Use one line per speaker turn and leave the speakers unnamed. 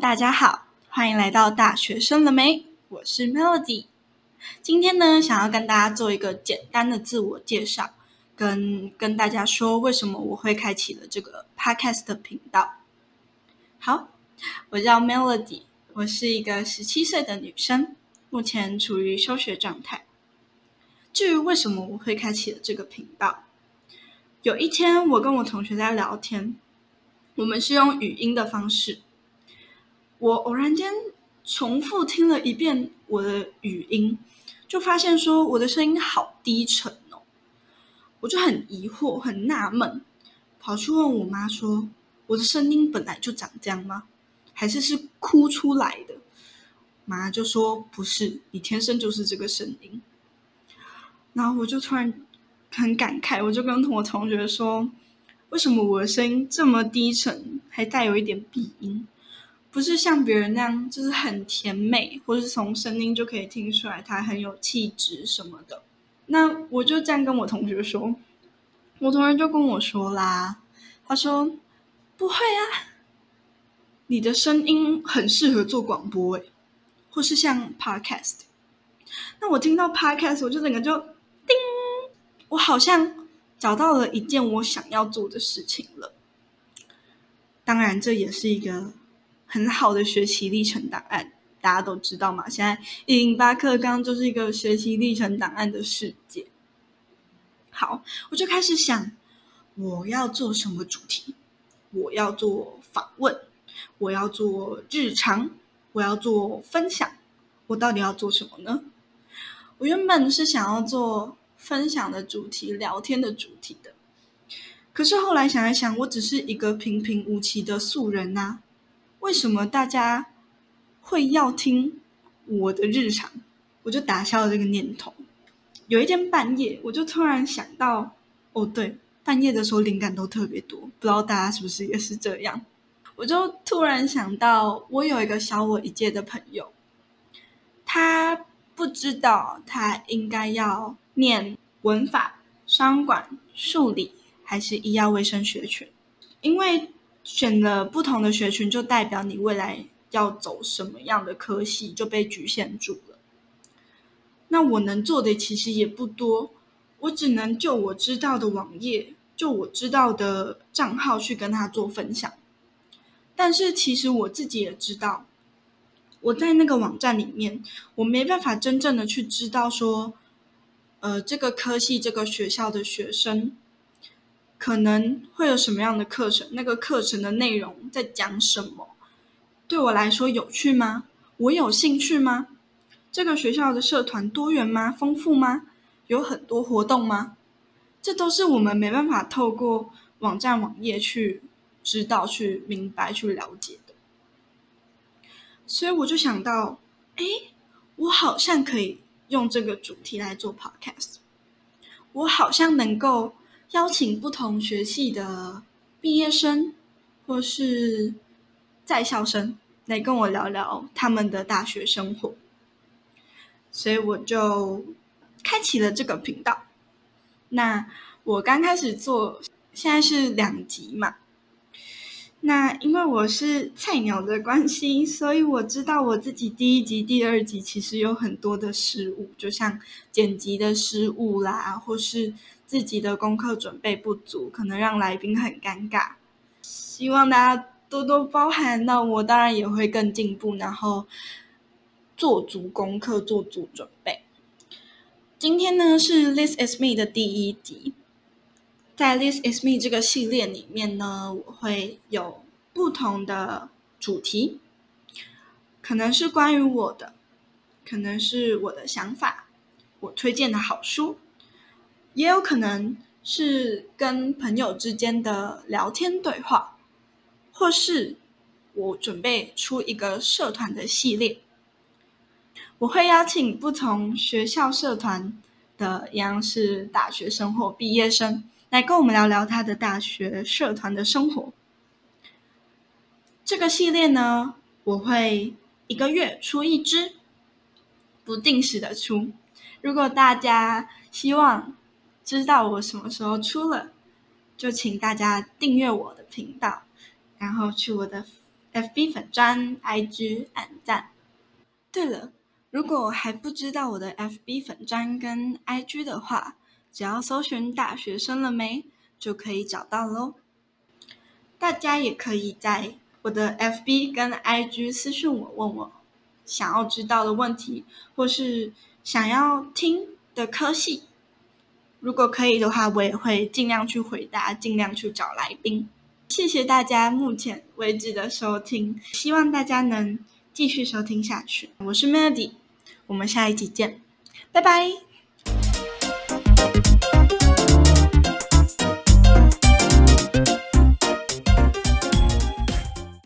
大家好，欢迎来到大学生了没？我是 Melody。今天呢，想要跟大家做一个简单的自我介绍，跟跟大家说为什么我会开启了这个 Podcast 频道。好，我叫 Melody，我是一个十七岁的女生，目前处于休学状态。至于为什么我会开启了这个频道，有一天我跟我同学在聊天，我们是用语音的方式。我偶然间重复听了一遍我的语音，就发现说我的声音好低沉哦，我就很疑惑、很纳闷，跑去问我妈说：“我的声音本来就长这样吗？还是是哭出来的？”妈就说：“不是，你天生就是这个声音。”然后我就突然很感慨，我就跟我同学说：“为什么我的声音这么低沉，还带有一点鼻音？”不是像别人那样，就是很甜美，或是从声音就可以听出来他很有气质什么的。那我就这样跟我同学说，我同学就跟我说啦，他说不会啊，你的声音很适合做广播诶，或是像 podcast。那我听到 podcast，我就整个就叮，我好像找到了一件我想要做的事情了。当然，这也是一个。很好的学习历程档案，大家都知道嘛。现在一零八课纲就是一个学习历程档案的世界。好，我就开始想，我要做什么主题？我要做访问，我要做日常，我要做分享。我到底要做什么呢？我原本是想要做分享的主题、聊天的主题的，可是后来想一想，我只是一个平平无奇的素人呐。为什么大家会要听我的日常？我就打消了这个念头。有一天半夜，我就突然想到，哦，对，半夜的时候灵感都特别多，不知道大家是不是也是这样？我就突然想到，我有一个小我一届的朋友，他不知道他应该要念文法、商管、数理还是医药卫生学群，因为。选了不同的学群，就代表你未来要走什么样的科系就被局限住了。那我能做的其实也不多，我只能就我知道的网页，就我知道的账号去跟他做分享。但是其实我自己也知道，我在那个网站里面，我没办法真正的去知道说，呃，这个科系这个学校的学生。可能会有什么样的课程？那个课程的内容在讲什么？对我来说有趣吗？我有兴趣吗？这个学校的社团多元吗？丰富吗？有很多活动吗？这都是我们没办法透过网站网页去知道、去明白、去了解的。所以我就想到，哎，我好像可以用这个主题来做 podcast，我好像能够。邀请不同学系的毕业生或是在校生来跟我聊聊他们的大学生活，所以我就开启了这个频道。那我刚开始做，现在是两集嘛。那因为我是菜鸟的关系，所以我知道我自己第一集、第二集其实有很多的失误，就像剪辑的失误啦，或是自己的功课准备不足，可能让来宾很尴尬。希望大家多多包涵。那我当然也会更进步，然后做足功课，做足准备。今天呢是《This Is Me》的第一集。在《This Is Me》这个系列里面呢，我会有不同的主题，可能是关于我的，可能是我的想法，我推荐的好书，也有可能是跟朋友之间的聊天对话，或是我准备出一个社团的系列，我会邀请不同学校社团的，一样是大学生或毕业生。来跟我们聊聊他的大学社团的生活。这个系列呢，我会一个月出一支，不定时的出。如果大家希望知道我什么时候出了，就请大家订阅我的频道，然后去我的 FB 粉专、IG 按赞。对了，如果还不知道我的 FB 粉专跟 IG 的话，只要搜寻“大学生了没”就可以找到喽。大家也可以在我的 FB 跟 IG 私信我，问我想要知道的问题，或是想要听的科系。如果可以的话，我也会尽量去回答，尽量去找来宾。谢谢大家目前为止的收听，希望大家能继续收听下去。我是 Melody，我们下一集见，拜拜。